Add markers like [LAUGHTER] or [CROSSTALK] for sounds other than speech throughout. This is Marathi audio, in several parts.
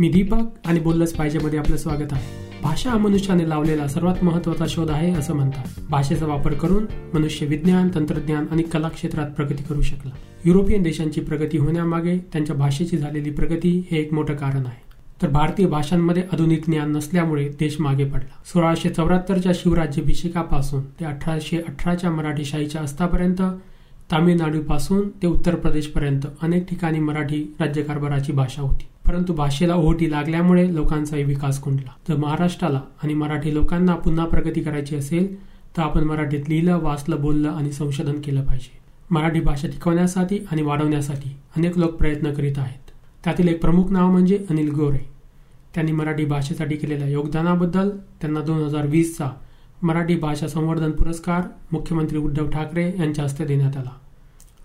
मी दीपक आणि बोललंच पाहिजेमध्ये आपलं स्वागत आहे. भाषा हा मनुष्याने लावलेला सर्वात महत्त्वाचा शोध आहे असं म्हणतात. भाषेचा वापर करून मनुष्य विज्ञान तंत्रज्ञान आणि कला क्षेत्रात प्रगती करू शकला. युरोपियन देशांची प्रगती होण्यामागे त्यांच्या भाषेची झालेली प्रगती हे एक मोठं कारण आहे. तर भारतीय भाषांमध्ये आधुनिक ज्ञान नसल्यामुळे देश मागे पडला. सोळाशे चौऱ्याहत्तरच्या शिवराज्याभिषेकापासून ते अठराशे अठराच्या मराठी शाहीच्या अस्तापर्यंत तामिळनाडूपासून ते उत्तर प्रदेशपर्यंत अनेक ठिकाणी मराठी राज्यकारभाराची भाषा होती. परंतु भाषेला ओहोटी लागल्यामुळे लोकांचाही विकास खुंटला. जर महाराष्ट्राला आणि मराठी लोकांना पुन्हा प्रगती करायची असेल तर आपण मराठीत लिहिलं वाचलं बोललं आणि संशोधन केलं पाहिजे. मराठी भाषा टिकवण्यासाठी आणि वाढवण्यासाठी अनेक लोक प्रयत्न करीत आहेत. त्यातील एक प्रमुख नाव म्हणजे अनिल गोरे. त्यांनी मराठी भाषेसाठी केलेल्या योगदानाबद्दल त्यांना दोन हजार वीसचा मराठी भाषा संवर्धन पुरस्कार मुख्यमंत्री उद्धव ठाकरे यांच्या हस्ते देण्यात आला.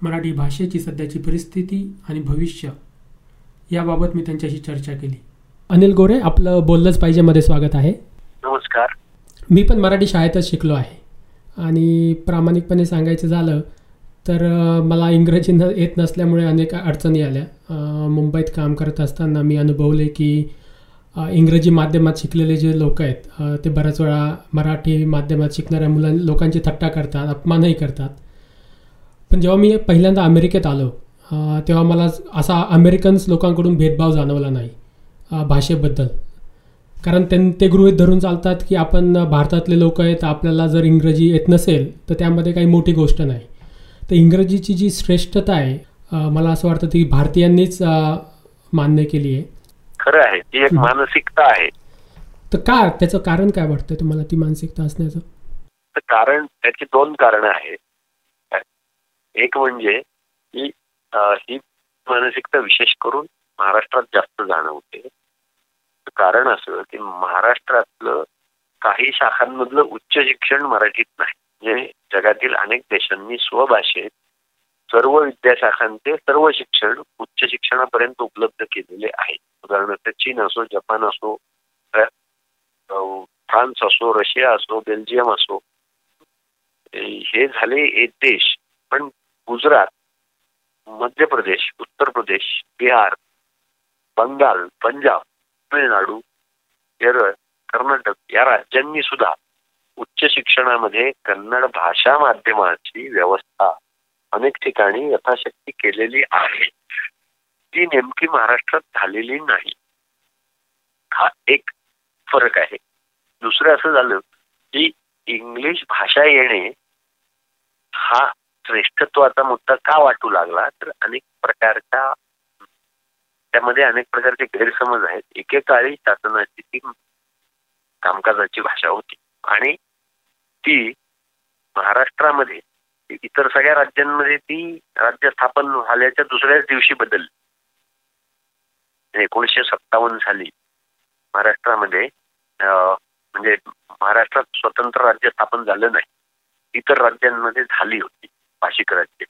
मराठी भाषेची सध्याची परिस्थिती आणि भविष्य याबाबत मी त्यांच्याशी चर्चा केली. अनिल गोरे आपलं बोललंच पाहिजे मध्ये स्वागत आहे. नमस्कार. मी पण मराठी शाळेतच शिकलो आहे. आणि प्रामाणिकपणे सांगायचं झालं तर मला इंग्रजी न येत नसल्यामुळे अनेक अडचणी आल्या. मुंबईत काम करत असताना मी अनुभवले की इंग्रजी माध्यमात शिकलेले जे लोक आहेत ते बऱ्याच वेळा मराठी माध्यमात शिकणाऱ्या मुलां लोकांची थट्टा करतात अपमानही करतात. पण जेव्हा मी पहिल्यांदा अमेरिकेत आलो तेव्हा मला असा अमेरिकन्स लोकांकडून भेदभाव जाणवला नाही भाषेबद्दल. कारण त्यां ते गृहित धरून चालतात की आपण भारतातले लोक आहेत आपल्याला जर इंग्रजी येत नसेल तर त्यामध्ये काही मोठी गोष्ट नाही. तर इंग्रजीची जी श्रेष्ठता आहे मला असं वाटतं ती भारतीयांनीच मान्य केली आहे. खरं आहे. ती एक मानसिकता आहे. तर का त्याचं कारण काय वाटतं तुम्हाला ती मानसिकता असण्याचं? कारण त्याची दोन कारण आहेत. एक म्हणजे की ही मानसिकता विशेष करून महाराष्ट्रात जास्त जाणवते. कारण असं की महाराष्ट्रातलं काही शाखांमधलं उच्च शिक्षण मराठीत नाही. म्हणजे जगातील अनेक देशांनी स्वभाषेत सर्व विद्याशाखांचे सर्व शिक्षण उच्च शिक्षणापर्यंत उपलब्ध केलेले आहे. उदाहरणार्थ चीन असो जपान असो फ्रान्स असो रशिया असो बेल्जियम असो हे झाले एक देश. पण गुजरात मध्य प्रदेश उत्तर प्रदेश बिहार बंगाल पंजाब तमिळनाडू केरळ कर्नाटक या राज्यांनी सुद्धा उच्च शिक्षणामध्ये कन्नड भाषा माध्यमाची व्यवस्था अनेक ठिकाणी यथाशक्ती केलेली आहे. ती नेमकी महाराष्ट्रात झालेली नाही. हा एक फरक आहे. दुसरं असं झालं की इंग्लिश भाषा येणे हा श्रेष्ठत्वाचा मुद्दा का वाटू लागला तर अनेक प्रकारच्या त्यामध्ये अनेक प्रकारचे गैरसमज आहेत. एकेकाळी शासनाची ती कामकाजाची भाषा होती. आणि ती महाराष्ट्रामध्ये इतर सगळ्या राज्यांमध्ये ती राज्य स्थापन झाल्याच्या दुसऱ्याच दिवशी बदलली. एकोणीशे सत्तावन्न साली महाराष्ट्रामध्ये म्हणजे महाराष्ट्रात स्वतंत्र राज्य स्थापन झालं नाही. इतर राज्यांमध्ये झाली होती. भाषिक राज्य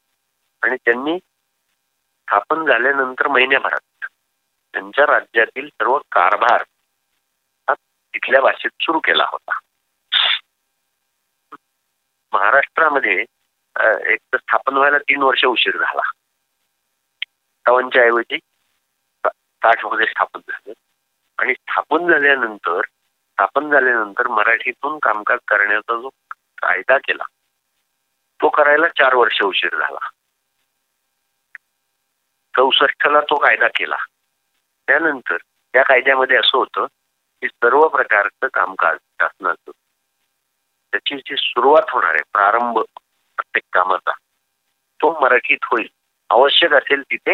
आणि त्यांनी स्थापन झाल्यानंतर महिन्याभरात त्यांच्या राज्यातील सर्व कारभार हा तिथल्या भाषेत सुरू केला होता. महाराष्ट्रामध्ये एक तर स्थापन व्हायला तीन वर्ष उशीर झाला. सत्तावन्नच्या ऐवजी साठमध्ये स्थापन झालं. आणि स्थापन झाल्यानंतर स्थापन झाल्यानंतर मराठीतून कामकाज करण्याचा जो कायदा केला तो करायला चार वर्ष उशीर झाला. चौसष्टला तो कायदा केला. त्यानंतर त्या कायद्यामध्ये असं होतं की सर्व प्रकारचं कामकाज शासनाचं. त्याची जी सुरुवात होणार आहे प्रारंभ प्रत्येक कामाचा तो मराठीत होईल. आवश्यक असेल तिथे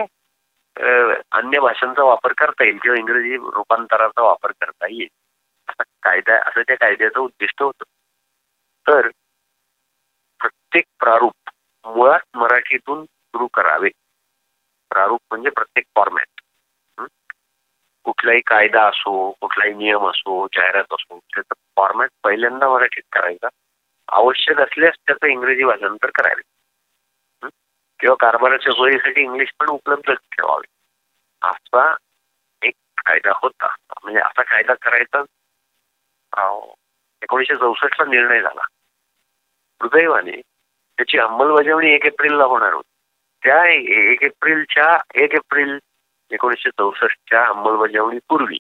अन्य भाषांचा वापर करता येईल किंवा इंग्रजी रूपांतराचा वापर करता येईल. असा कायदा असं त्या कायद्याचं उद्दिष्ट होतं. तर प्रत्येक प्रारूप मुळात मराठीतून सुरू करावे. प्रारूप म्हणजे प्रत्येक फॉर्मॅट कुठलाही कायदा असो कुठलाही नियम असो जाहिरात असो त्याचा फॉर्मॅट पहिल्यांदा मराठीत करायचा. आवश्यक असल्यास त्याचं इंग्रजी भाषांतर करावे. किंवा कारभाराच्या सोयीसाठी इंग्लिश पण उपलब्ध ठेवावे. असा एक कायदा होता. म्हणजे असा कायदा करायचा एकोणीशे चौसष्टला निर्णय झाला. दुर्दैवाने त्याची अंमलबजावणी एक एप्रिलला होणार होती. त्या एक एप्रिलच्या एक एप्रिल एकोणीसशे चौसष्टच्या अंमलबजावणीपूर्वी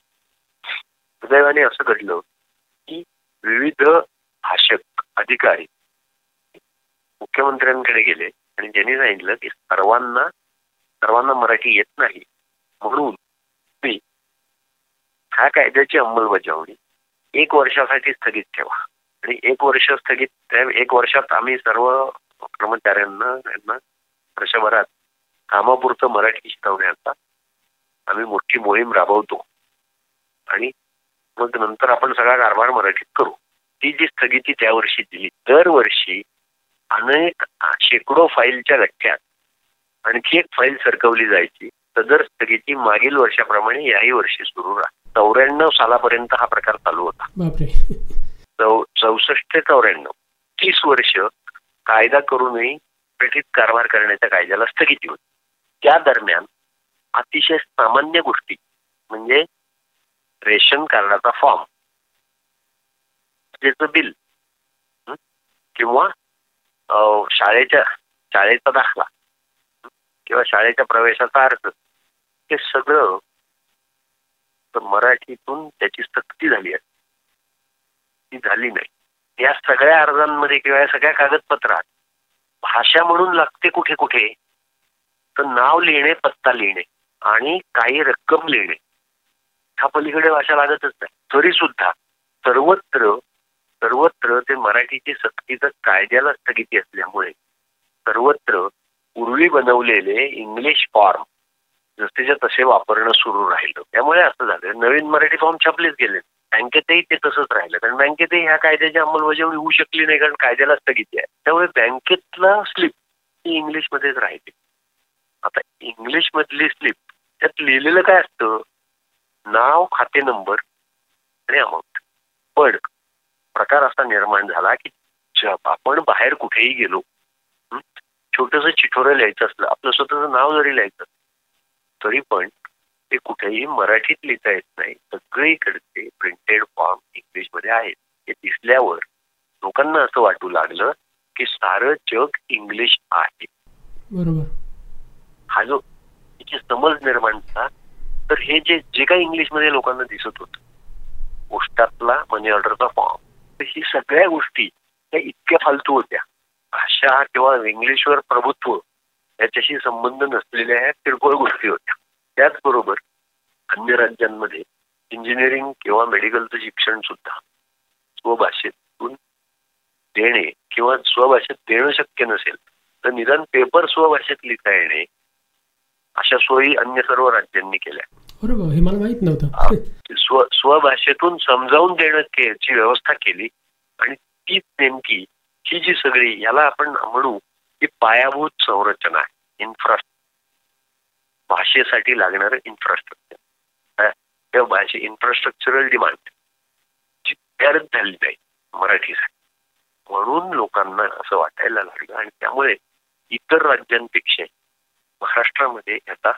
सुदैवाने असं घडलं की विविध भाषक अधिकारी मुख्यमंत्र्यांकडे गेले आणि ज्यांनी सांगितलं की सर्वांना सर्वांना मराठी येत नाही म्हणून तुम्ही ह्या कायद्याची अंमलबजावणी एक वर्षासाठी स्थगित ठेवा. आणि एक वर्ष स्थगित त्या एक वर्षात आम्ही सर्व कर्मचाऱ्यांना यांना वर्षभरात कामापुरतं मराठी शिकवण्याचा आम्ही मोठी मोहीम राबवतो. आणि मग नंतर आपण सगळा कारभार मराठीत करू. ती जी स्थगिती त्या वर्षी दिली दरवर्षी अनेक शेकडो फाईलच्या गठ्ठ्यात आणखी एक फाईल सरकवली जायची. सदर स्थगिती मागील वर्षाप्रमाणे याही वर्षी सुरू राहते. चौऱ्याण्णव सालापर्यंत हा प्रकार चालू होता. चौसष्ट चौऱ्याण्णव. तीस वर्ष कायदा करूनही मराठीत कारभार करण्याच्या कायद्याला स्थगिती होती. त्या दरम्यान अतिशय सामान्य गोष्टी म्हणजे रेशन कार्डाचा फॉर्म त्याचं बिल किंवा शाळेच्या शाळेचा दाखला किंवा शाळेच्या प्रवेशाचा अर्ज हे सगळं मराठीतून त्याची सक्ती झाली आहे. ती झाली नाही. या सगळ्या अर्जांमध्ये किंवा या सगळ्या कागदपत्रात भाषा म्हणून लागते कुठे कुठे तर नाव लिहिणे पत्ता लिहिणे आणि काही रक्कम लिहिणे. ह्या पलीकडे भाषा लागतच नाही. तरी सुद्धा सर्वत्र सर्वत्र ते मराठीची सक्तीचं कायद्याला स्थगिती असल्यामुळे सर्वत्र पूर्वी बनवलेले इंग्लिश फॉर्म जसेच्या तसे वापरणं सुरू राहिलं. त्यामुळे असं झालं. नवीन मराठी फॉर्म छापलेच गेले बँकेतही ते तसंच राहिलं. कारण बँकेतही ह्या कायद्याची अंमलबजावणी होऊ शकली नाही कारण कायद्याला स्थगिती आहे. त्यामुळे बँकेतला स्लिप ही इंग्लिशमध्येच राहिली. आता इंग्लिश मधली स्लिप त्यात लिहिलेलं काय असतं? नाव खाते नंबर आणि अमाऊंट पण प्रकार असा निर्माण झाला की आपण बाहेर कुठेही गेलो छोटस चिठोरं लिहायचं असलं आपलं स्वतःचं नाव जरी लिहायचं तरी पण ते कुठेही मराठीत लिहिता येत नाही. सगळीकडचे प्रिंटेड फॉर्म इंग्लिशमध्ये आहेत. हे दिसल्यावर लोकांना असं वाटू लागलं की सारं जग इंग्लिश आहे. बरोबर. हा जो समज निर्माण झाला तर हे जे जे काही इंग्लिशमध्ये लोकांना दिसत होत पोस्टातला मनी ऑर्डरचा फॉर्म ही सगळ्या गोष्टी त्या इतक्या फालतू होत्या. भाषा किंवा इंग्लिशवर प्रभुत्व याच्याशी संबंध नसलेल्या ह्या किरकोळ गोष्टी होत्या. त्याचबरोबर अन्य राज्यांमध्ये इंजिनिअरिंग किंवा मेडिकलचं शिक्षण सुद्धा स्वभाषेतून देणे किंवा स्वभाषेत देणं शक्य नसेल तर निदान पेपर स्वभाषेत लिहिता येणे अशा सोयी अन्य सर्व राज्यांनी केल्या. बरोबर हे मला माहीत नव्हतं. स्व स्वभाषेतून समजावून देण्याची व्यवस्था केली आणि तीच नेमकी ही जी सगळी याला आपण म्हणू की पायाभूत संरचना आहे इन्फ्रास्ट्रक्चर भाषेसाठी लागणार इन्फ्रास्ट्रक्चर त्या भाषे इन्फ्रास्ट्रक्चरल डिमांड जी तयारच झाली नाही मराठीसाठी. म्हणून लोकांना असं वाटायला लागलं आणि त्यामुळे इतर राज्यांपेक्षा महाराष्ट्रामध्ये याचा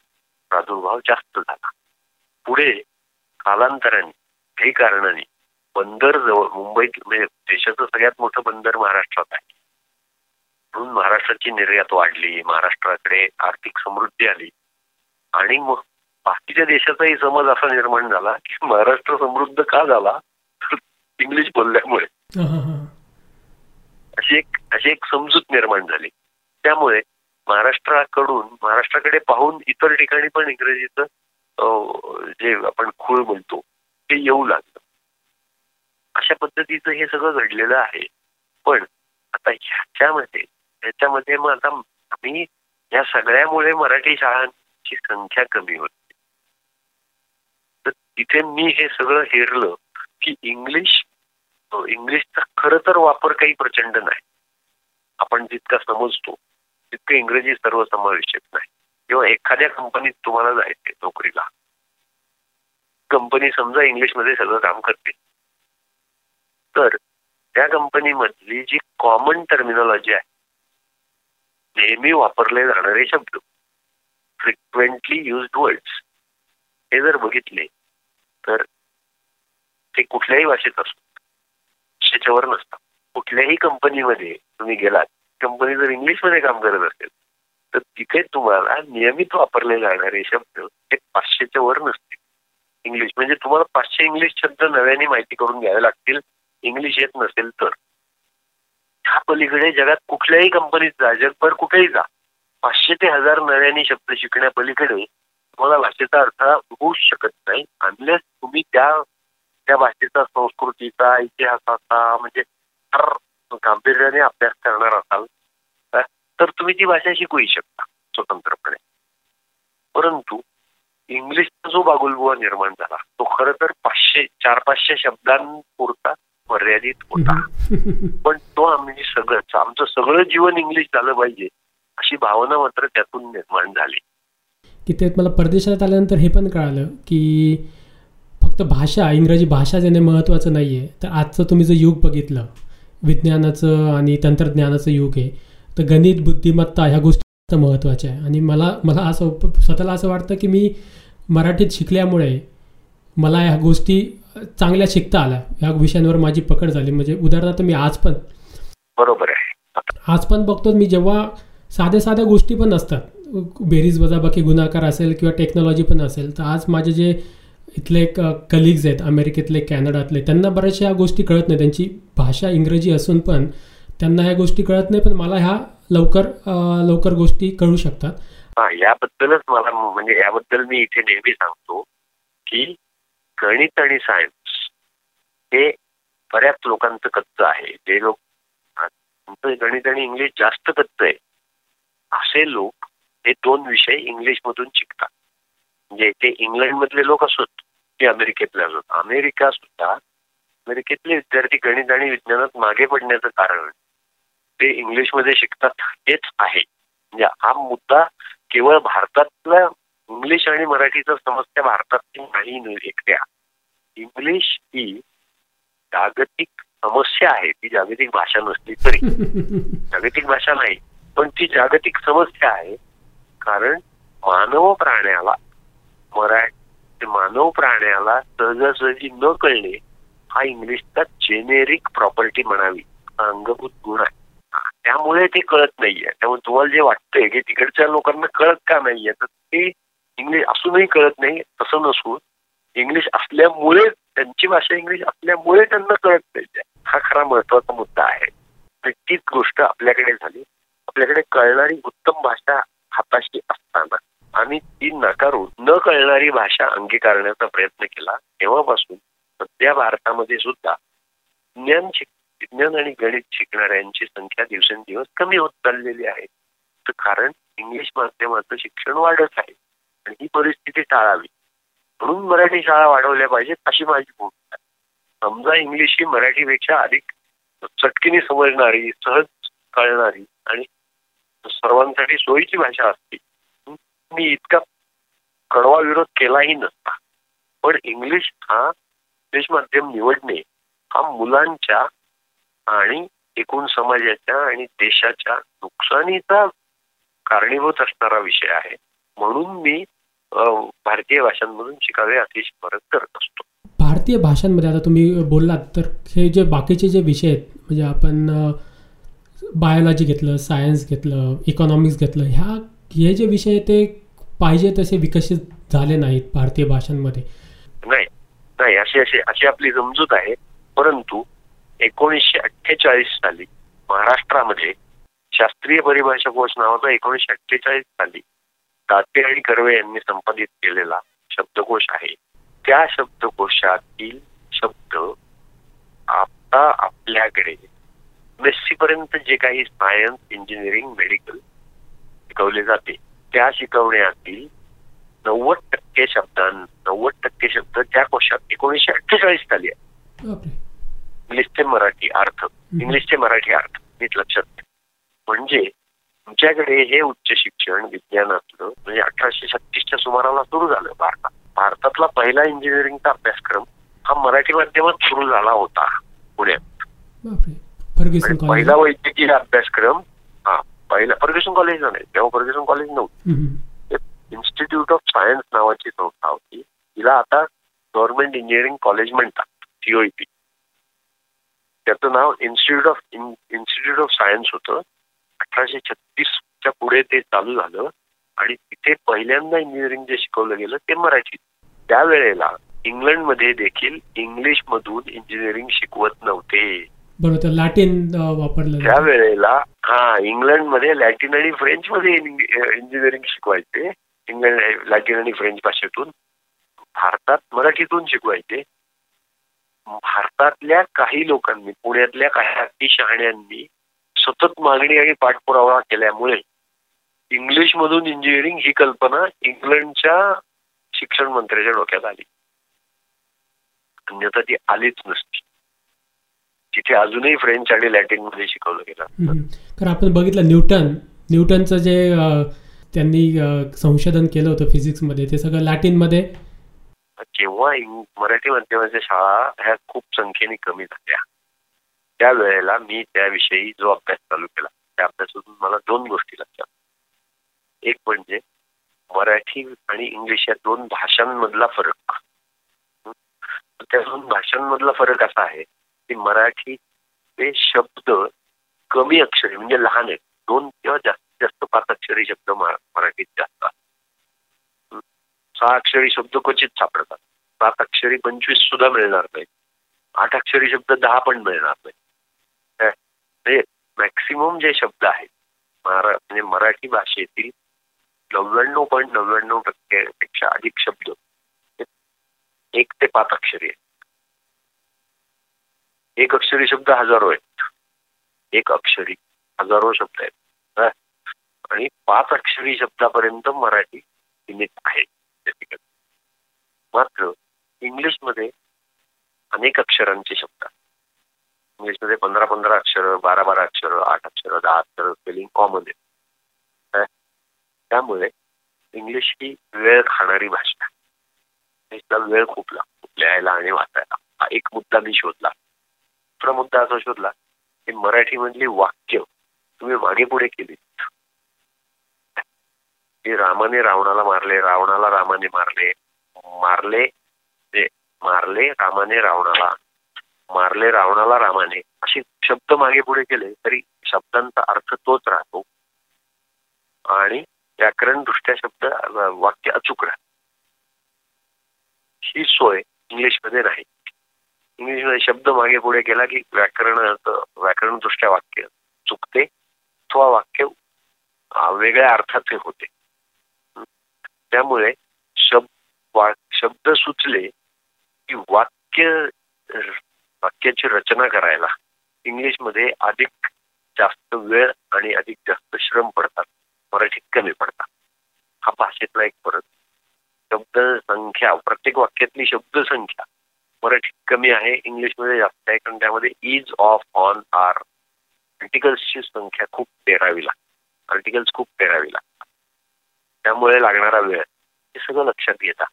प्रादुर्भाव जास्त झाला. पुढे कालांतराने काही कारणाने बंदर जवळ मुंबईत म्हणजे देशाचं सगळ्यात मोठं बंदर महाराष्ट्रात आहे. म्हणून महाराष्ट्राची निर्यात वाढली महाराष्ट्राकडे आर्थिक समृद्धी आली. आणि मग बाकीच्या देशाचाही समज असा निर्माण झाला की महाराष्ट्र समृद्ध का झाला? इंग्लिश बोलल्यामुळे. अशी एक अशी एक समजूत निर्माण झाली. त्यामुळे महाराष्ट्राकडून महाराष्ट्राकडे पाहून इतर ठिकाणी पण इंग्रजीचं जे आपण खूळ बोलतो ते येऊ लागलं. अशा पद्धतीचं हे सगळं घडलेलं आहे. पण आता ह्याच्यामध्ये ह्याच्यामध्ये मग आता आम्ही या सगळ्यामुळे मराठी शाळांची संख्या कमी होती तर तिथे मी हे सगळं हेरलं की इंग्लिश इंग्लिशचा खर तर वापर काही प्रचंड नाही. आपण जितका समजतो तितकं इंग्रजी सर्वसमावेशक नाही. किंवा एखाद्या कंपनीत तुम्हाला जायचे नोकरीला. कंपनी समजा इंग्लिशमध्ये सगळं काम करते. तर त्या कंपनीमधली जी कॉमन टर्मिनॉलॉजी आहे नेहमी वापरले जाणारे शब्द. फ्रिक्वेंटली युज्ड वर्ड्स हे जर बघितले तर ते कुठल्याही भाषेत असो त्याच्यावर नसतात कुठल्याही कंपनीमध्ये तुम्ही गेलात कंपनी जर इंग्लिशमध्ये काम करत असेल तर तिथे तिथे तुम्हाला नियमित वापरले जाणारे शब्द हे पाचशेच्या वर नसतील. इंग्लिश म्हणजे तुम्हाला पाचशे इंग्लिश शब्द नव्याने माहिती करून घ्यावे लागतील. इंग्लिश येत नसेल तर. ह्या पलीकडे जगात कुठल्याही कंपनीत जा जगभर कुठेही जा पाचशे ते हजार नव्याने शब्द शिकण्यापलीकडे तुम्हाला भाषेचा अर्थ होऊच शकत नाही. अनलेस तुम्ही त्या त्या भाषेचा संस्कृतीचा इतिहासाचा म्हणजे फार गांभीर्याने अभ्यास करणार असाल तर तुम्ही ती भाषा शिकूही शकता स्वतंत्रपणे. परंतु इंग्लिशचा जो बागुलबुवा निर्माण झाला तो खर तर पाचशे चार पाचशे शब्दांपुरता मर्यादित होता. [LAUGHS] पण तो आम्ही सगळंच आमचं सगळं जीवन इंग्लिश झालं पाहिजे. अशी भावना मात्र त्यातून निर्माण झाली. की ते मला परदेशात आल्यानंतर हे पण कळालं की फक्त भाषा इंग्रजी भाषा देणे महत्त्वाचं नाही आहे तर आजचं तुम्ही जर युग बघितलं विज्ञानाचं आणि तंत्रज्ञानाचं युग आहे तर गणित बुद्धिमत्ता ह्या गोष्टी महत्त्वाच्या आहे. आणि मला मला असं स्वतःला असं वाटतं की मी मराठीत शिकल्यामुळे मला ह्या गोष्टी चांगल्या शिकता आल्या. ह्या विषयांवर माझी पकड झाली. म्हणजे उदाहरणार्थ मी आज पण बरोबर आहे. आज पण बघतो मी जेव्हा साध्या साध्या गोष्टी पण असतात. बेरीज वजाबाकी गुणाकार असेल किंवा टेक्नॉलॉजी पण असेल तर आज माझे जे इथले कलिग्ज आहेत अमेरिकेतले कॅनडातले त्यांना बऱ्याचशा गोष्टी कळत नाही. त्यांची भाषा इंग्रजी असून पण त्यांना ह्या गोष्टी कळत नाही पण मला ह्या लवकर लवकर गोष्टी कळू शकतात. याबद्दलच मला म्हणजे याबद्दल मी इथे नेहमी सांगतो की गणित आणि सायन्स हे बऱ्याच लोकांचं कच्च आहे. जे लोक गणित आणि इंग्लिश जास्त कच्च आहे. असे लोक हे दोन विषय इंग्लिश मधून शिकतात. म्हणजे ते इंग्लंड मधले लोक असोत की अमेरिकेतले असोत. अमेरिका सुद्धा अमेरिकेतले विद्यार्थी गणित आणि विज्ञानात मागे पडण्याचं कारण ते इंग्लिशमध्ये शिकतात हेच आहे. म्हणजे हा मुद्दा केवळ भारतातल्या इंग्लिश आणि मराठीचा समस्या भारतातली नाही एकट्या. इंग्लिश ही जागतिक समस्या आहे. ती जागतिक भाषा नसली तरी. [LAUGHS] जागतिक भाषा नाही. पण ती जागतिक समस्या आहे. कारण मानव प्राण्याला मराठी मानव प्राण्याला सहजासहजी न कळणे हा इंग्लिशचा जेनेरिक प्रॉपर्टी म्हणावी अंगभूत गुण आहे. त्यामुळे ते कळत नाहीये. त्यामुळे तुम्हाला जे वाटतंय की तिकडच्या लोकांना कळत का नाहीये तर ते इंग्लिश असूनही कळत नाही तसं नसून इंग्लिश असल्यामुळे त्यांची भाषा इंग्लिश असल्यामुळे त्यांना कळत नाही हा खरा महत्त्वाचा मुद्दा आहे. तीच गोष्ट आपल्याकडे झाली. आपल्याकडे कळणारी उत्तम भाषा हाताशी असताना आणि ती नाकारून न कळणारी भाषा अंगीकारण्याचा प्रयत्न केला. तेव्हापासून सध्या भारतामध्ये सुद्धा ज्ञान विज्ञान आणि गणित शिकणाऱ्यांची संख्या दिवसेंदिवस कमी होत चाललेली आहे. तर कारण इंग्लिश माध्यमाचं शिक्षण वाढत आहे आणि ही परिस्थिती टाळावी. म्हणून मराठी शाळा वाढवल्या पाहिजेत अशी माझी भूमिका. समजा इंग्लिश ही मराठीपेक्षा अधिक चटकीने समजणारी सहज कळणारी आणि सर्वांसाठी सोयीची भाषा असते. मी इतका कडवा विरोध केलाही नसता. पण इंग्लिश हा इंग्लिश माध्यम निवडणे हा मुलांच्या आणि एकूण समाजाच्या आणि देशाच्या नुकसानीचा कारणीभूत असणारा विषय आहे. म्हणून मी भारतीय भाषांमधून शिकावे अतिशय फरक करत असतो. भारतीय भाषांमध्ये आता तुम्ही बोललात तर हे जे बाकीचे जे विषय आहेत म्हणजे आपण बायोलॉजी घेतलं सायन्स घेतलं इकॉनॉमिक्स घेतलं ह्या हे जे विषय ते पाहिजे तसे विकसित झाले नाहीत भारतीय भाषांमध्ये. नाही नाही अशी अशी अशी आपली समजूत आहे. परंतु एकोणीसशे अठ्ठेचाळीस साली महाराष्ट्रामध्ये शास्त्रीय परिभाषा कोश नावाचा एकोणीसशे अठ्ठेचाळीस साली दाते आणि कर्वे यांनी संपादित केलेला शब्दकोश आहे. त्या शब्दकोशातील शब्द आता आपल्याकडे एमएससी पर्यंत जे काही सायन्स इंजिनिअरिंग मेडिकल शिकवले जाते त्या शिकवण्यातील नव्वद टक्के शब्दां नव्वद टक्के शब्द त्या कोशात एकोणीसशे अठ्ठेचाळीस साली आहे इंग्लिशचे मराठी अर्थ. इंग्लिशचे मराठी अर्थ. नीट लक्षात म्हणजे तुमच्याकडे हे उच्च शिक्षण विज्ञानातलं म्हणजे अठराशे छत्तीसच्या सुमाराला सुरू झालं भारतात. भारतातला पहिला इंजिनिअरिंगचा अभ्यासक्रम हा मराठी माध्यमात सुरू झाला होता. पुण्यात. पहिला वैद्यकीय अभ्यासक्रम हा पहिला फर्ग्युसन कॉलेज नाही तेव्हा फर्ग्युसन कॉलेज नव्हतं. इन्स्टिट्यूट ऑफ सायन्स नावाची संस्था होती. तिला आता गव्हर्नमेंट इंजिनिअरिंग कॉलेज म्हणतात सीओईपी त्याचं नाव institute of institute of science होतं. अठराशे छत्तीसच्या पुढे ते चालू झालं. आणि तिथे पहिल्यांदा इंजिनिअरिंग जे शिकवलं गेलं ते मराठी. त्यावेळेला इंग्लंडमध्ये देखील इंग्लिश मधून इंजिनिअरिंग शिकवत नव्हते. बरोबर लॅटिन वापरलं त्यावेळेला हा इंग्लंडमध्ये लॅटिन आणि फ्रेंच मध्ये इंजिनिअरिंग शिकवायचे. इंग्लंड लॅटिन आणि फ्रेंच भाषेतून. भारतात मराठीतून शिकवायचे. भारतातल्या काही लोकांनी पुण्यातल्या काही शहाण्यांनी सतत मागणी आणि पाठपुरावा केल्यामुळे इंग्लिश मधून इंजिनिअरिंग ही कल्पना इंग्लंडच्या शिक्षण मंत्र्याच्या डोक्यात आली. अन्यथा ती आलीच नसती. तिथे अजूनही फ्रेंच आणि लॅटिनमध्ये शिकवलं गेलं. कारण आपण बघितलं न्यूटन न्यूटनचं जे त्यांनी संशोधन केलं होतं फिजिक्समध्ये ते सगळं लॅटिनमध्ये. जेव्हा मराठी माध्यमाच्या शाळा ह्या खूप संख्येने कमी झाल्या. त्यावेळेला मी त्याविषयी जो अभ्यास चालू केला त्या अभ्यासातून मला दोन गोष्टी लक्षात एक म्हणजे मराठी आणि इंग्लिश या दोन भाषांमधला फरक. त्या दोन भाषांमधला फरक असा आहे की मराठी हे शब्द कमी अक्षरी म्हणजे लहान आहेत. दोन किंवा जास्तीत जास्त पाच अक्षरी शब्द मराठीत जास्त सहा अक्षरी शब्द क्वचित सापडतात. सात अक्षरी पंचवीस सुद्धा मिळणार नाही आठ अक्षरी शब्द दहा पण मिळणार नाही मॅक्सिमम जे शब्द आहेत म्हणजे मराठी भाषेतील नव्याण्णव पॉईंट नव्याण्णव टक्के पेक्षा अधिक शब्द एक ते पाच अक्षरी आहेत. एक अक्षरी शब्द हजारो आहेत. एक अक्षरी हजारो शब्द आहेत. आणि पाच अक्षरी शब्दापर्यंत मराठी सीमित आहे. मात्र इंग्लिशमध्ये अनेक अक्षरांचे शब्द इंग्लिशमध्ये पंधरा पंधरा अक्षर बारा बारा अक्षर आठ अक्षर दहा अक्षर स्पेलिंग कॉमन आहे त्यामुळे इंग्लिश ही वेळ खाणारी भाषा इंग्लिशला वेळ खूप लागतो. लिहायला आणि वाचायला. हा एक मुद्दा मी शोधला. दुसरा मुद्दा असा शोधला. की मराठीमधली वाक्य तुम्ही मागे पुढे केली. की रामाने रावणाला मारले रावणाला रामाने मारले मारले मारले रामाने रावणाला मारले रावणाला रामाने. असे शब्द मागे पुढे केले तरी शब्दांचा अर्थ तोच राहतो. आणि व्याकरण दृष्ट्या शब्द वाक्य अचूक राहत. ही सोय इंग्लिशमध्ये नाही. इंग्लिशमध्ये शब्द मागे पुढे केला की व्याकरण व्याकरण दृष्ट्या वाक्य चुकते अथवा वाक्य वेगळ्या अर्थाचे होते. त्यामुळे शब्द शब्द सुचले की वाक्य वाक्याची रचना करायला इंग्लिशमध्ये अधिक जास्त वेळ आणि अधिक जास्त श्रम पडतात. मराठीत कमी पडतात. हा भाषेतला एक फरक. शब्द संख्या प्रत्येक वाक्यातली शब्द संख्या मराठीत कमी आहे इंग्लिशमध्ये जास्त आहे कारण त्यामध्ये इज ऑफ ऑन आर आर्टिकल्सची संख्या खूप पेरावी लागते. आर्टिकल्स खूप पेरावी लागतात. त्यामुळे लागणारा वेळ हे सगळं लक्षात घेता.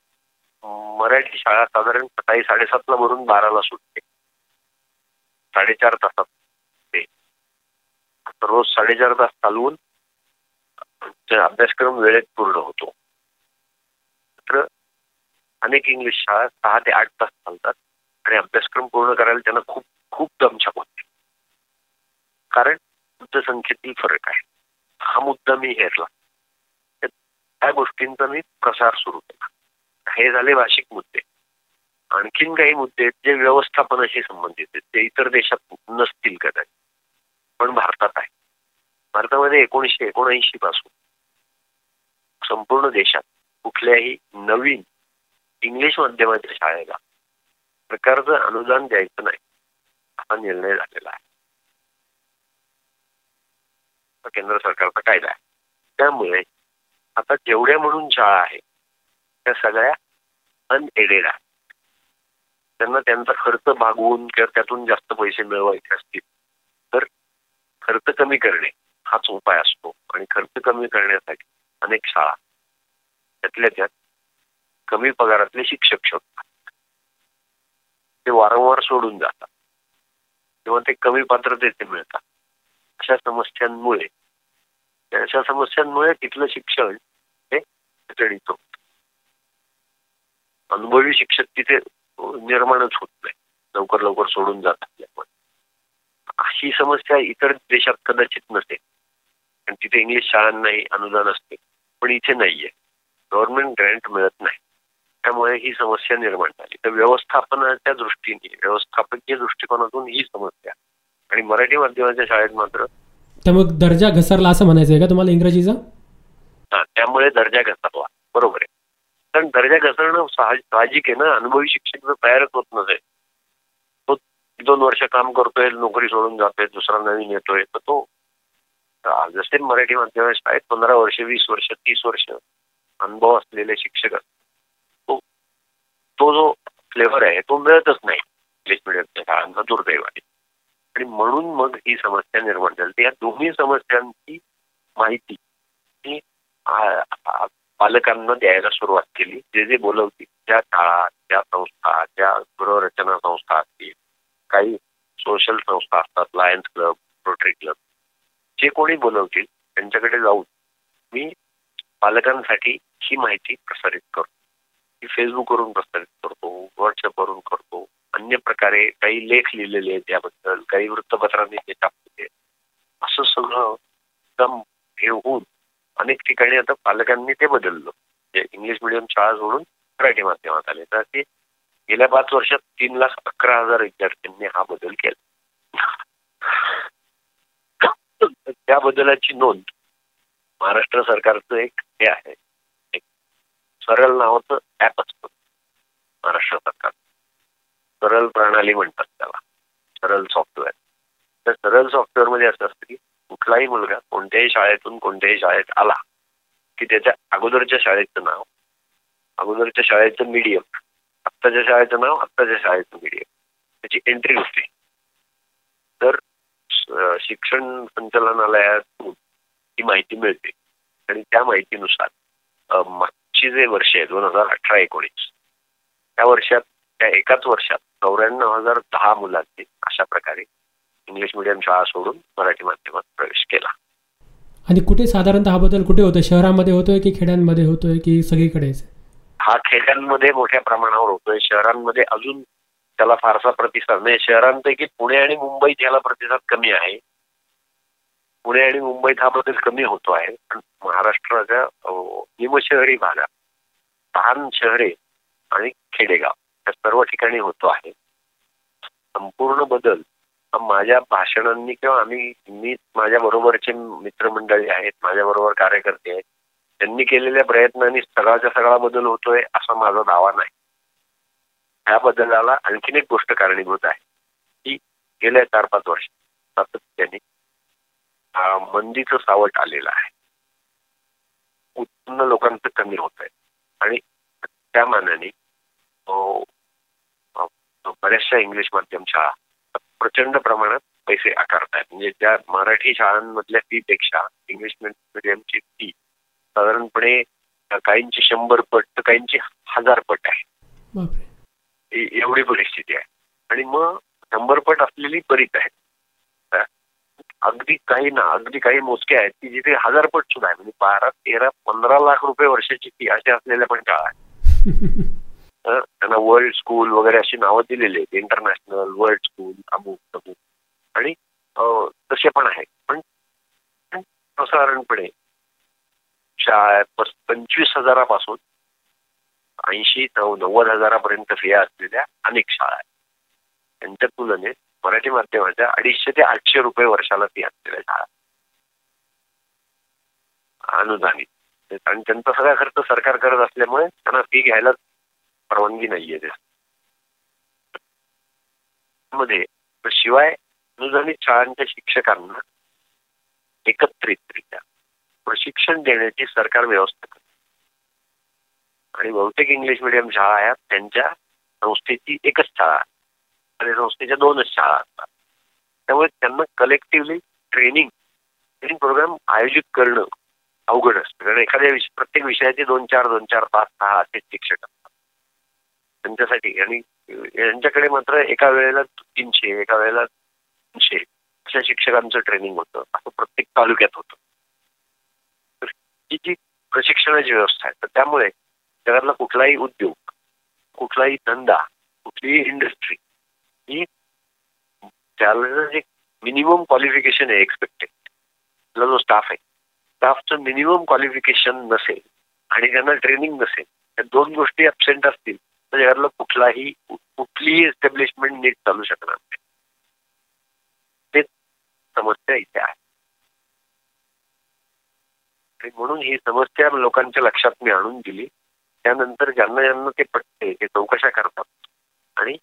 मराठी शाळा साधारण सकाळी साडेसातला भरून बाराला सुटते. साडेचार तासात ते रोज साडेचार तास चालवून अभ्यासक्रम वेळेत पूर्ण होतो. अनेक इंग्लिश शाळा सहा ते आठ तास चालतात आणि अभ्यासक्रम पूर्ण करायला त्यांना खूप खूप दमछाप होते. कारण संख्येतील फरक आहे. हा मुद्दा मी हेरला त्या गोष्टींचा मी प्रसार सुरू केला. हे झाले भाषिक मुद्दे. आणखीन काही मुद्दे जे व्यवस्थापनाशी संबंधित आहेत. ते इतर देशात नसतील कदाचित. पण भारतात आहे भारतामध्ये एकोणीसशे एकोणऐंशी पासून संपूर्ण देशात कुठल्याही नवीन इंग्लिश माध्यमाच्या शाळेला. प्रकारचं अनुदान द्यायचं नाही. हा निर्णय झालेला आहे. केंद्र सरकारचा कायदा आहे. त्यामुळे आता जेवढ्या म्हणून शाळा आहे त्या सगळ्या अनएडेड आहेत. त्यांना त्यांचा खर्च भागवून किंवा त्यातून जास्त पैसे मिळवायचे असतील तर खर्च कमी करणे हाच उपाय असतो. आणि खर्च कमी करण्यासाठी अनेक शाळा त्यातल्या त्यात कमी पगारातले शिक्षक शोधतात. ते वारंवार सोडून जातात. किंवा ते कमी पात्रतेचे मिळतात. अशा समस्यांमुळे अशा समस्यांमुळे तिथलं शिक्षण हे होत. अनुभवी शिक्षक तिथे निर्माणच होत नाही. लवकर लवकर सोडून जात अशी समस्या इतर देशात कदाचित नसेल. कारण तिथे इंग्लिश शाळांनाही अनुदान असते. पण इथे नाहीये. गव्हर्नमेंट ग्रँट मिळत नाही. त्यामुळे ही समस्या निर्माण झाली. तर व्यवस्थापनाच्या दृष्टीने व्यवस्थापकीय दृष्टिकोनातून ही समस्या. आणि मराठी माध्यमाच्या शाळेत मात्र त्यामुळे दर्जा घसरला असं म्हणायचं आहे का तुम्हाला इंग्रजीचा? त्यामुळे दर्जा घसरला. बरोबर आहे. कारण दर्जा घसरणं साहजिक आहे ना? अनुभवी शिक्षक जर तयारच होत नसेल तो दोन वर्ष काम करतोय नोकरी सोडून जातोय दुसरा नवीन येतोय तर तो जसे मराठी माध्यम शाळेत पंधरा वर्ष वीस वर्ष तीस वर्ष अनुभव असलेले शिक्षक तो जो फ्लेवर आहे तो मिळतच नाही. इंग्लिश मिडियमच्या शाळांना दुर्दैवाने. आणि म्हणून मग ही समस्या निर्माण झाली. या दोन्ही समस्यांची माहिती ही पालकांना द्यायला सुरुवात केली. जे जे बोलवतील त्या शाळा त्या संस्था त्या गृहरचना संस्था असतील काही सोशल संस्था असतात लायन्स क्लब रोटरी क्लब जे कोणी बोलवतील त्यांच्याकडे जाऊन मी पालकांसाठी ही माहिती प्रसारित करतो ती फेसबुकवरून प्रसारित करतो व्हॉट्सअपवरून करतो अन्य प्रकारे काही लेख लिहिलेले आहेत त्याबद्दल काही वृत्तपत्रांनी ते टाकलेले असं सगळं एकदम हे होऊन अनेक ठिकाणी आता पालकांनी ते बदललं. म्हणजे इंग्लिश मिडियम शाळा सोडून मराठी माध्यमात आले. तर ते गेल्या पाच वर्षात तीन लाख अकरा हजार विद्यार्थ्यांनी हा बदल केला. त्या बदलाची नोंद महाराष्ट्र सरकारचं एक हे आहे एक सरळ नावाचं ऍप असतं महाराष्ट्र सरकार सरळ प्रणाली म्हणतात त्याला सरळ सॉफ्टवेअर तर सरळ सॉफ्टवेअरमध्ये असं असतं की कुठलाही मुलगा कोणत्याही शाळेतून कोणत्याही शाळेत आला की त्याच्या अगोदरच्या शाळेचं नाव अगोदरच्या शाळेचं मीडियम आत्ताच्या शाळेचं नाव आत्ताच्या शाळेचं मीडियम त्याची एंट्री होते. तर शिक्षण संचालनालयातून ही माहिती मिळते. आणि त्या माहितीनुसार मागची जे वर्ष आहे दोन हजार अठरा एकोणीस त्या वर्षात त्या एकाच वर्षात चौऱ्याण्णव हजार दहा मुलांचे अशा प्रकारे इंग्लिश मिडियम शाळा सोडून मराठी माध्यमात प्रवेश केला. आणि कुठे साधारणतः हा बदल कुठे होतोय? शहरांमध्ये होतोय की खेड्यांमध्ये होतोय की सगळीकडे हा खेड्यांमध्ये मोठ्या प्रमाणावर होतोय. शहरांमध्ये अजून त्याला फारसा प्रतिसाद नाही. शहरांपैकी पुणे आणि मुंबईत याला प्रतिसाद कमी आहे. पुणे आणि मुंबईत हा बदल कमी होतो आहे. पण महाराष्ट्राच्या निमशहरी भागात लहान शहरे आणि खेडेगाव या सर्व ठिकाणी होतो आहे. संपूर्ण बदल माझ्या भाषणांनी किंवा आम्ही मी माझ्या बरोबरचे मित्रमंडळी आहेत माझ्या बरोबर कार्यकर्ते आहेत त्यांनी केलेल्या प्रयत्नांनी सगळाच्या सगळा बदल होतोय असा माझा दावा नाही. ह्या बदलाला आणखीन एक गोष्ट कारणीभूत आहे. की गेल्या चार पाच वर्ष सातत्याने मंदीचं सावट आलेलं आहे. उत्पन्न लोकांचं कमी होत आहे आणि त्या मानाने बऱ्याचशा इंग्लिश माध्यम शाळा प्रचंड प्रमाणात पैसे आकारतायत. म्हणजे त्या मराठी शाळांमधल्या फी पेक्षा इंग्लिश मिडियमची फी साधारणपणे काहींची शंभर पट तर काहींची हजार पट आहे. एवढी परिस्थिती आहे. आणि मग शंभर पट असलेली बरीच आहेत. अगदी काही ना अगदी काही मोजके आहेत की जिथे हजार पट सुद्धा आहे. म्हणजे बारा तेरा पंधरा लाख रुपये वर्षाची फी अशा असलेल्या पण शाळा आहेत. [LAUGHS] त्यांना वर्ल्ड स्कूल वगैरे अशी नावं दिलेली आहेत. इंटरनॅशनल वर्ल्ड स्कूल अमुक अमुक आणि तसे पण आहेत. पण साधारणपणे शाळा पंचवीस हजारापासून ऐंशी नव्वद हजारापर्यंत फिया असलेल्या अनेक शाळा आहेत. त्यांच्या तुलनेत मराठी माध्यमाच्या अडीचशे ते आठशे रुपये वर्षाला फी असलेल्या शाळा अनुदानित. आणि त्यांचा सगळा खर्च सरकार करत असल्यामुळे त्यांना फी घ्यायला परवानगी नाहीये मध्ये शिवाय अनुदानित शाळांच्या शिक्षकांना एकत्रितरित्या प्रशिक्षण देण्याची सरकार व्यवस्था करते. आणि बहुतेक इंग्लिश मिडियम शाळा आहेत त्यांच्या संस्थेची एकच शाळा आणि संस्थेच्या दोनच शाळा असतात. त्यामुळे त्यांना कलेक्टिव्हली ट्रेनिंग ट्रेनिंग प्रोग्राम आयोजित करणं अवघड असतं. कारण एखाद्या विषय प्रत्येक विषयाचे दोन चार दोन चार पाच सहा असे शिक्षक असतात. त्यांच्यासाठी. आणि यांच्याकडे मात्र एका वेळेला तीनशे एका वेळेला तीनशे अशा शिक्षकांचं ट्रेनिंग होतं. असं प्रत्येक तालुक्यात होतं. तर ही जी प्रशिक्षणाची व्यवस्था आहे तर त्यामुळे जगातला कुठलाही उद्योग कुठलाही धंदा कुठलीही इंडस्ट्री ही त्याला जे मिनिमम क्वालिफिकेशन आहे एक्सपेक्टेड आपला जो स्टाफ आहे स्टाफचं मिनिमम क्वालिफिकेशन नसेल आणि त्यांना ट्रेनिंग नसेल या दोन गोष्टी अबसेंट असतील तर याला कुठलाही कुठलीही एस्टॅब्लिशमेंट नीट चालू शकणार नाही. तेच समस्या इथे आहे. आणि म्हणून ही समस्या लोकांच्या लक्षात मी आणून दिली. त्यानंतर ज्यांना ज्यांना ते पटते ते चौकशा करतात. आणि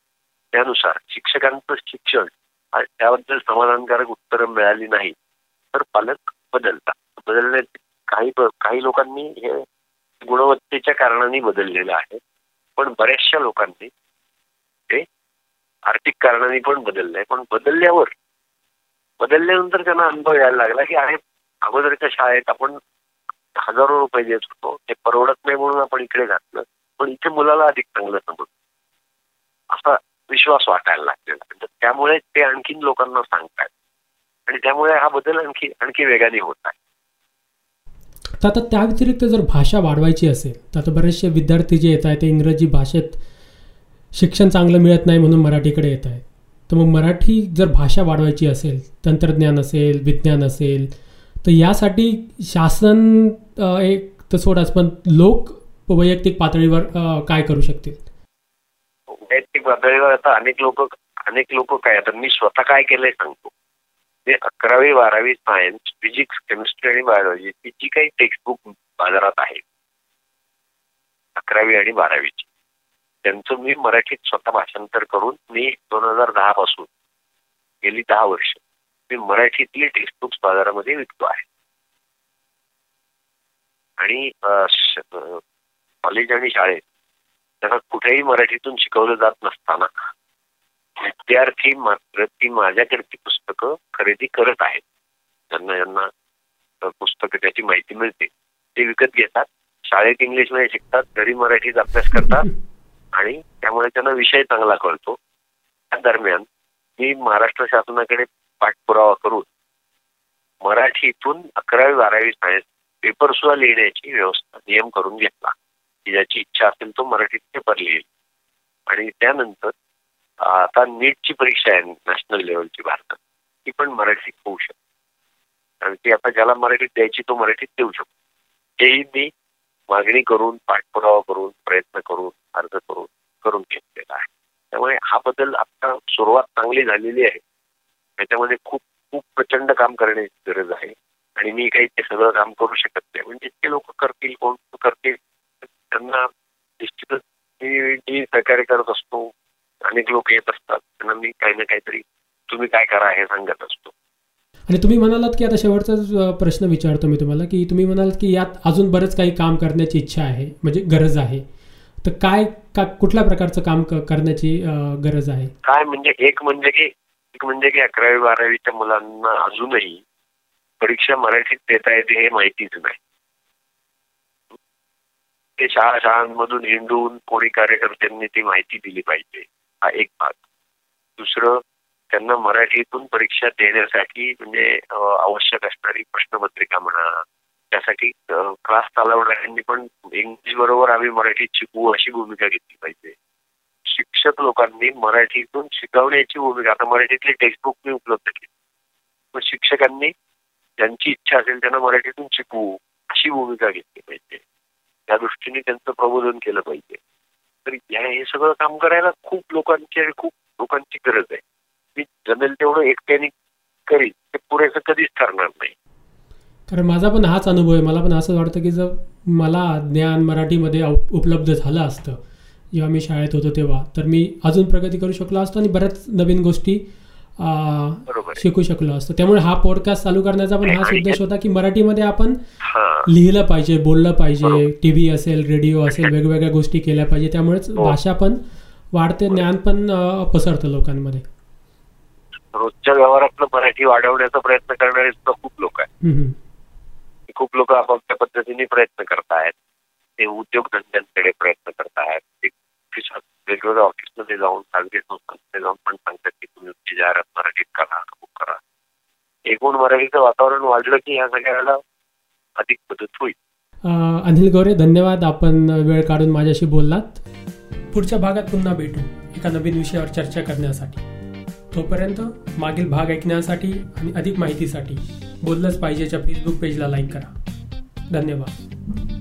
त्यानुसार शिक्षकांचं शिक्षण त्याबद्दल समाधानकारक उत्तर मिळाली नाही तर पालक बदलतात. बदलण्याचे काही काही लोकांनी हे गुणवत्तेच्या कारणाने बदललेलं आहे. पण बऱ्याचशा लोकांनी ते आर्थिक कारणाने पण बदललंय. पण बदलल्यावर बदलल्यानंतर त्यांना अनुभव यायला लागला की अरे अगोदरच्या शाळेत आपण हजारो रुपये देत होतो. ते परवडत नाही म्हणून आपण इकडे घातलं पण इथे मुलाला अधिक चांगलं समजलं असा विश्वास वाटायला लागलेला त्यामुळे ते आणखीन लोकांना सांगतात आणि त्यामुळे हा बदल आणखी आणखी वेगाने होत आहे. तर आता त्या व्यतिरिक्त जर भाषा वाढवायची असेल तर आता बरेचसे विद्यार्थी जे येत आहेत ते इंग्रजी भाषेत शिक्षण चांगलं मिळत नाही म्हणून मराठीकडे येत आहेत. तर मग मराठी जर भाषा वाढवायची असेल तंत्रज्ञान असेल विज्ञान असेल तर यासाठी शासन एक तर सोडाच पण लोक वैयक्तिक पातळीवर काय करू शकतील? वैयक्तिक पातळीवर आता अनेक लोक अनेक लोक काय आता मी स्वतः काय केलंय सांगतो. ते अकरावी बारावी सायन्स फिजिक्स केमिस्ट्री आणि बायोलॉजी तिची जी काही टेक्स्टबुक बाजारात आहेत. अकरावी आणि बारावीची. त्यांचं मी मराठीत स्वतः भाषांतर करून मी दोन हजार दहा पासून गेली दहा वर्ष मी मराठीतली टेक्स्टबुक्स बाजारामध्ये विकतो आहे. आणि कॉलेज आणि शाळेत त्यांना कुठेही मराठीतून शिकवलं जात नसताना विद्यार्थी मात्र ती माझ्याकडची पुस्तकं खरेदी करत आहेत. त्यांना यांना पुस्तक त्याची माहिती मिळते ते विकत घेतात. शाळेत इंग्लिशमध्ये शिकतात घरी मराठीत अभ्यास करतात. आणि त्यामुळे त्यांना विषय चांगला कळतो. त्या दरम्यान मी महाराष्ट्र शासनाकडे पाठपुरावा करून मराठीतून अकरावी बारावी सायन्स पेपर सुद्धा लिहिण्याची व्यवस्था नियम करून घेतला. की ज्याची इच्छा असेल तो मराठीत पेपर लिहिल. आणि त्यानंतर आता नीटची परीक्षा आहे नॅशनल लेवलची भारतात. ती पण मराठीत होऊ शकते. आणि ती आता ज्याला मराठीत द्यायची तो मराठीत देऊ शकतो. हेही मी मागणी करून पाठपुरावा करून प्रयत्न करून अर्ज करून करून घेतलेला आहे. त्यामुळे हा बदल आता सुरुवात चांगली झालेली आहे. त्याच्यामध्ये खूप खूप प्रचंड काम करण्याची गरज आहे. आणि मी काही ते सगळं काम करू शकत नाही. म्हणजे जितके लोक करतील कोण करतील त्यांना निश्चितच मी सहकार्य करत असतो अनेक लोक येत असतात त्यांना मी काही ना काहीतरी तुम्ही काय करा हे सांगत असतो. आणि तुम्ही म्हणालात की आता शेवटचा प्रश्न विचारतो मी तुम्हाला की तुम्ही म्हणालात की यात अजून बरंच काही काम करण्याची इच्छा आहे म्हणजे गरज आहे. तर काय का कुठल्या प्रकारचं काम करण्याची गरज आहे? काय म्हणजे एक म्हणजे की एक म्हणजे की अकरावी बारावीच्या मुलांना अजूनही परीक्षा मराठीत देता येते हे माहितीच नाही. ते शाळा शाळांमधून हिंडून कोणी कार्यकर्त्यांनी ती माहिती दिली पाहिजे. हा एक भाग. दुसरं त्यांना मराठीतून परीक्षा देण्यासाठी म्हणजे आवश्यक असणारी प्रश्नपत्रिका म्हणा त्यासाठी क्लास चालवणाऱ्यांनी पण इंग्लिश बरोबर आम्ही मराठीत शिकवू अशी भूमिका घेतली पाहिजे. शिक्षक लोकांनी मराठीतून शिकवण्याची भूमिका आता मराठीतली टेक्स्टबुक मी उपलब्ध केली. पण शिक्षकांनी ज्यांची इच्छा असेल त्यांना मराठीतून शिकवू अशी भूमिका घेतली पाहिजे. त्या दृष्टीने त्यांचं प्रबोधन केलं पाहिजे. तरी हे सगळं काम करायला खूप लोकांची आणि खूप लोकांची गरज आहे. मी जमेल तेवढं एकट्याने करीन ते पुरेसं कधीच ठरणार नाही. कारण माझा पण हाच अनुभव आहे. मला पण असं वाटतं की जर मला ज्ञान मराठीमध्ये उपलब्ध झालं असतं जेव्हा मी शाळेत होतो तेव्हा तर मी अजून प्रगती करू शकलो असतो आणि बऱ्याच नवीन गोष्टी शिकू शकलो असतो. त्यामुळे हा पॉडकास्ट चालू करण्याचा पण हाच उद्देश होता की मराठीमध्ये आपण लिहिलं पाहिजे बोललं पाहिजे टीव्ही असेल रेडिओ असेल [LAUGHS] वेगवेगळ्या गोष्टी केल्या पाहिजे. त्यामुळेच हो. भाषा पण वाढते ज्ञान पण पसरतं लोकांमध्ये. रोजच्या व्यवहारातलं मराठी वाढवण्याचा प्रयत्न करणारे खूप लोक आहेत. खूप लोक आपापल्या पद्धतीने प्रयत्न करतायत ते उद्योगधंद्यांकडे प्रयत्न करतायत वेगवेगळ्या ऑफिसमध्ये जाऊन खाजगी संस्थांमध्ये जाऊन पण सांगतात की तुम्ही तुमची जाहिरात मराठीत करा बुक करा. एकूण मराठीचं वातावरण वाढलं की या सगळ्याला अधिक मदत होईल. अनिल गौरे धन्यवाद. आपण वेळ काढून माझ्याशी बोललात. पुढच्या भागात पुन्हा भेटू एका नवीन विषयावर चर्चा करण्यासाठी. तोपर्यंत मागील भाग ऐकण्यासाठी आणि अधिक माहितीसाठी बोललंच पाहिजेच्या फेसबुक पेजला लाईक करा. धन्यवाद.